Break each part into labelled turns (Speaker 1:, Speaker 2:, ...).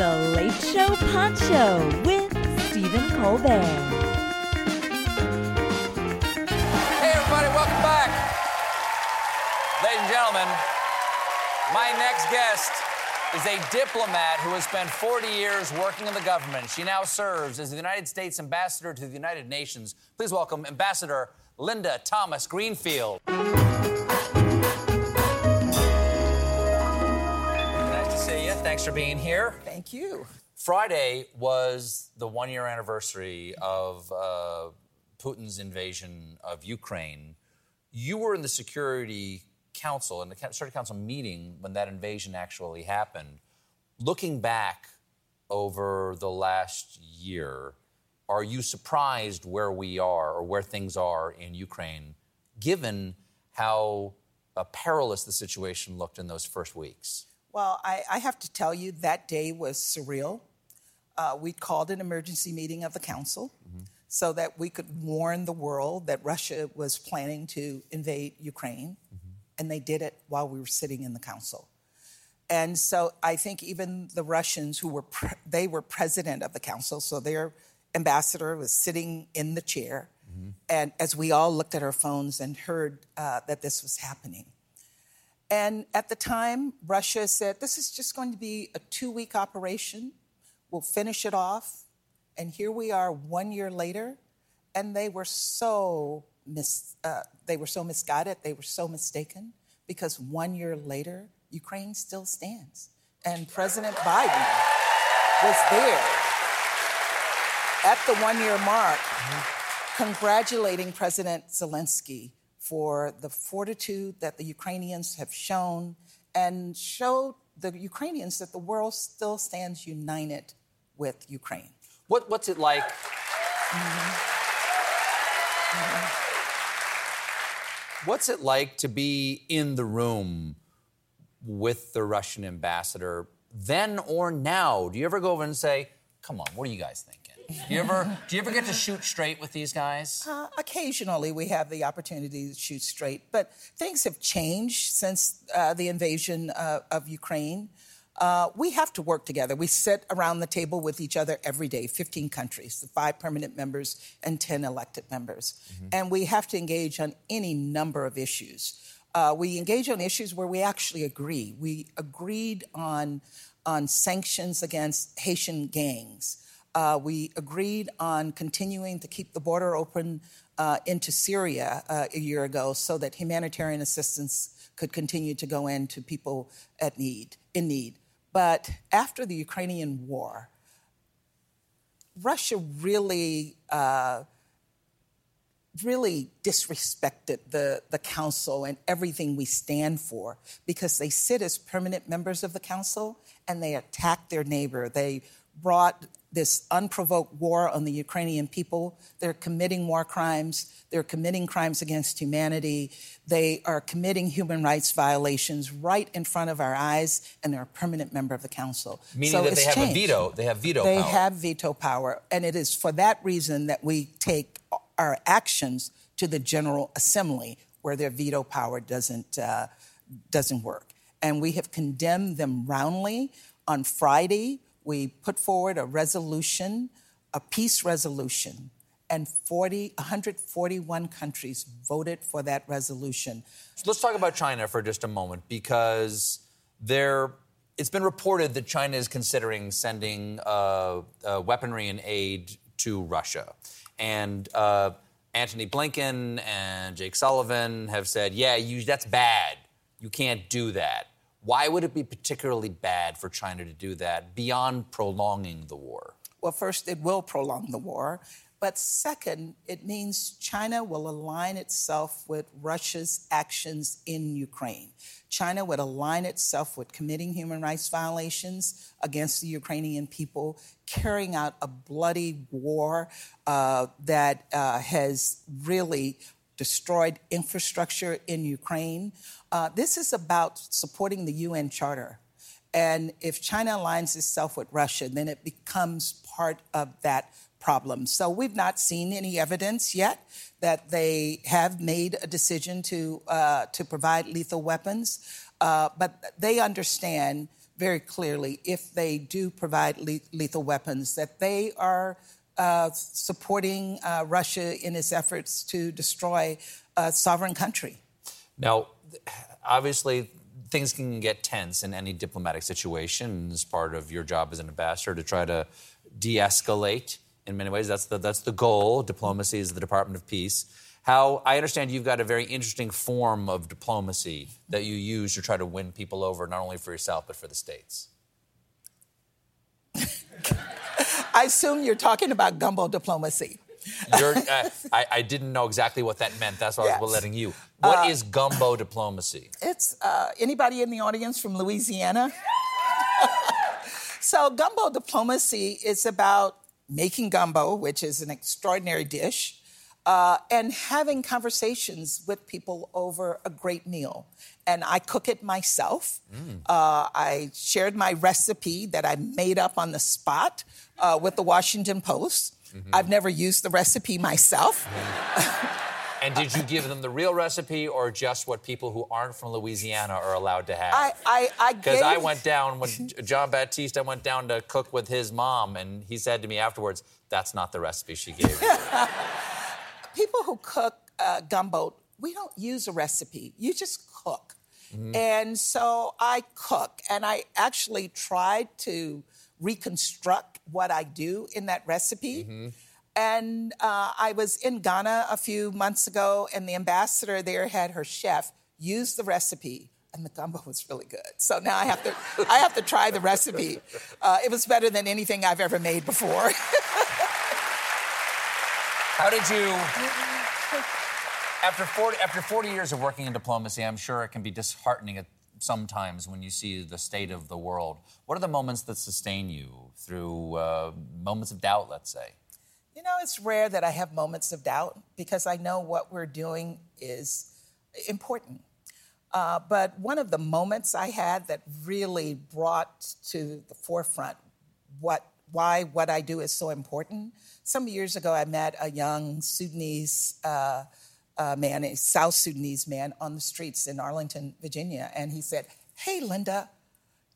Speaker 1: The Late Show Pod Show with Stephen Colbert.
Speaker 2: Hey, everybody, welcome back. Ladies and gentlemen, my next guest is a diplomat who has spent 40 years working in the government. She now serves as the United States Ambassador to the United Nations. Please welcome Ambassador Linda Thomas Greenfield. Thanks for being here.
Speaker 3: Thank you.
Speaker 2: Friday was the one year anniversary of uh, Putin's invasion of Ukraine. You were in the Security Council, in the Security Council meeting when that invasion actually happened. Looking back over the last year, are you surprised where we are or where things are in Ukraine, given how uh, perilous the situation looked in those first weeks?
Speaker 3: Well, I, I have to tell you, that day was surreal. Uh, we called an emergency meeting of the council so that we could warn the world that Russia was planning to invade Ukraine, and they did it while we were sitting in the council. And so I think even the Russians, who were pre- they were president of the council, so their ambassador was sitting in the chair, and as we all looked at our phones and heard uh, that this was happening. And at the time, Russia said, this is just going to be a two week operation. We'll finish it off. And here we are one year later, and they were so mis- uh, they were so misguided, they were so mistaken, because one year later, Ukraine still stands. And President Biden was there at the one year mark, congratulating President Zelensky for the fortitude that the Ukrainians have shown and showed the Ukrainians that the world still stands united with Ukraine.
Speaker 2: What, what's it like? What's it like to be in the room with the Russian ambassador then or now? Do you ever go over and say, "Come on, what are you guys thinking?" Do you ever do you ever get to shoot straight with these guys?
Speaker 3: Uh, occasionally, we have the opportunity to shoot straight, but things have changed since uh, the invasion uh, of Ukraine. Uh, we have to work together. We sit around the table with each other every day, 15 countries, the five permanent members and 10 elected members. And we have to engage on any number of issues. Uh, we engage on issues where we actually agree. We agreed on, on sanctions against Haitian gangs. Uh, we agreed on continuing to keep the border open uh, into Syria uh, a year ago so that humanitarian assistance could continue to go in to people at need, in need. But after the Ukrainian war, Russia really, uh, really disrespected the, the council and everything we stand for because they sit as permanent members of the council and they attack their neighbor. They brought this unprovoked war on the Ukrainian people. They're committing war crimes. They're committing crimes against humanity. They are committing human rights violations right in front of our eyes, and they're a permanent member of the council.
Speaker 2: Meaning
Speaker 3: So
Speaker 2: that they have a veto. They have veto
Speaker 3: They
Speaker 2: power.
Speaker 3: have veto power, and it is for that reason that we take our actions to the General Assembly, where their veto power doesn't uh, doesn't work. And we have condemned them roundly. On Friday, we put forward a resolution, a peace resolution, and 40, 141 countries voted for that resolution.
Speaker 2: So let's talk about China for just a moment because there, it's been reported that China is considering sending uh, uh, weaponry and aid to Russia. And uh, Antony Blinken and Jake Sullivan have said, yeah, you, that's bad. You can't do that. Why would it be particularly bad for China to do that beyond prolonging the war?
Speaker 3: Well, first, it will prolong the war. But second, it means China will align itself with Russia's actions in Ukraine. China would align itself with committing human rights violations against the Ukrainian people, carrying out a bloody war uh, that uh, has really destroyed infrastructure in Ukraine. Uh, this is about supporting the UN Charter. And if China aligns itself with Russia, then it becomes part of that problem. So we've not seen any evidence yet that they have made a decision to uh, to provide lethal weapons, uh, but they understand very clearly if they do provide le- lethal weapons that they are uh, supporting uh, Russia in its efforts to destroy a sovereign country.
Speaker 2: Now, obviously, things can get tense in any diplomatic situation. As part of your job as an ambassador to try to de-escalate in many ways. That's the, that's the goal. Diplomacy is the Department of Peace. How I understand you've got a very interesting form of diplomacy that you use to try to win people over, not only for yourself, but for the states.
Speaker 3: I assume you're talking about gumbo diplomacy.
Speaker 2: uh, I, I, didn't know exactly what that meant. That's why yes. I was letting you. What uh, is gumbo diplomacy?
Speaker 3: It's uh, anybody in the audience from Louisiana? so, gumbo diplomacy is about making gumbo, which is an extraordinary dish, uh, and having conversations with people over a great meal. And I cook it myself. Mm. Uh, I shared my recipe that I made up on the spot uh, with the Washington Post. Mm-hmm. I've never used the recipe myself.
Speaker 2: And did you give them the real recipe or just what people who aren't from Louisiana are allowed to have?
Speaker 3: I, I, I
Speaker 2: Because gave... I went down when Jon Batiste, I went down to cook with his mom, and he said to me afterwards, "That's not the recipe she gave me."
Speaker 3: people who cook uh, gumbo, we don't use a recipe. You just cook. Mm-hmm. And so I cook, and I actually tried to reconstruct what I do in that recipe. Mm-hmm. And uh, I was in Ghana a few months ago, and the ambassador there had her chef use the recipe, and the gumbo was really good. So now I have to, I have to try the recipe. Uh, it was better than anything I've ever made before.
Speaker 2: How did you? After 40, after 40 years of working in diplomacy, I'm sure it can be disheartening at sometimes when you see the state of the world. What are the moments that sustain you through uh, moments of doubt, let's say?
Speaker 3: You know, it's rare that I have moments of doubt because I know what we're doing is important. Uh, but one of the moments I had that really brought to the forefront what why what I do is so important some years ago, I met a young Sudanese uh, uh, man, a South Sudanese man, on the streets in Arlington, Virginia, and he said, Hey, Linda,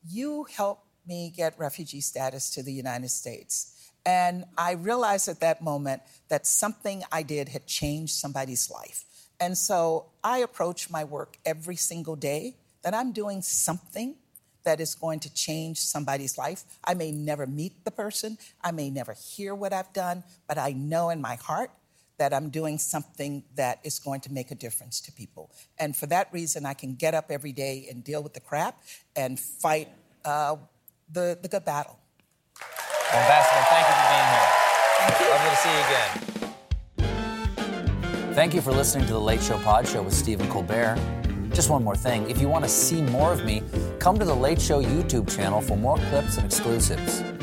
Speaker 3: you helped me get refugee status to the United States. And I realized at that moment that something I did had changed somebody's life. And so I approach my work every single day that I'm doing something that is going to change somebody's life. I may never meet the person, I may never hear what I've done, but I know in my heart that I'm doing something that is going to make a difference to people. And for that reason, I can get up every day and deal with the crap and fight uh, the, the good battle.
Speaker 2: Well, Ambassador, thank you for being here.
Speaker 3: Thank you.
Speaker 2: Lovely to see you again. Thank you for listening to the Late Show Pod Show with Stephen Colbert. Just one more thing if you want to see more of me, come to the Late Show YouTube channel for more clips and exclusives.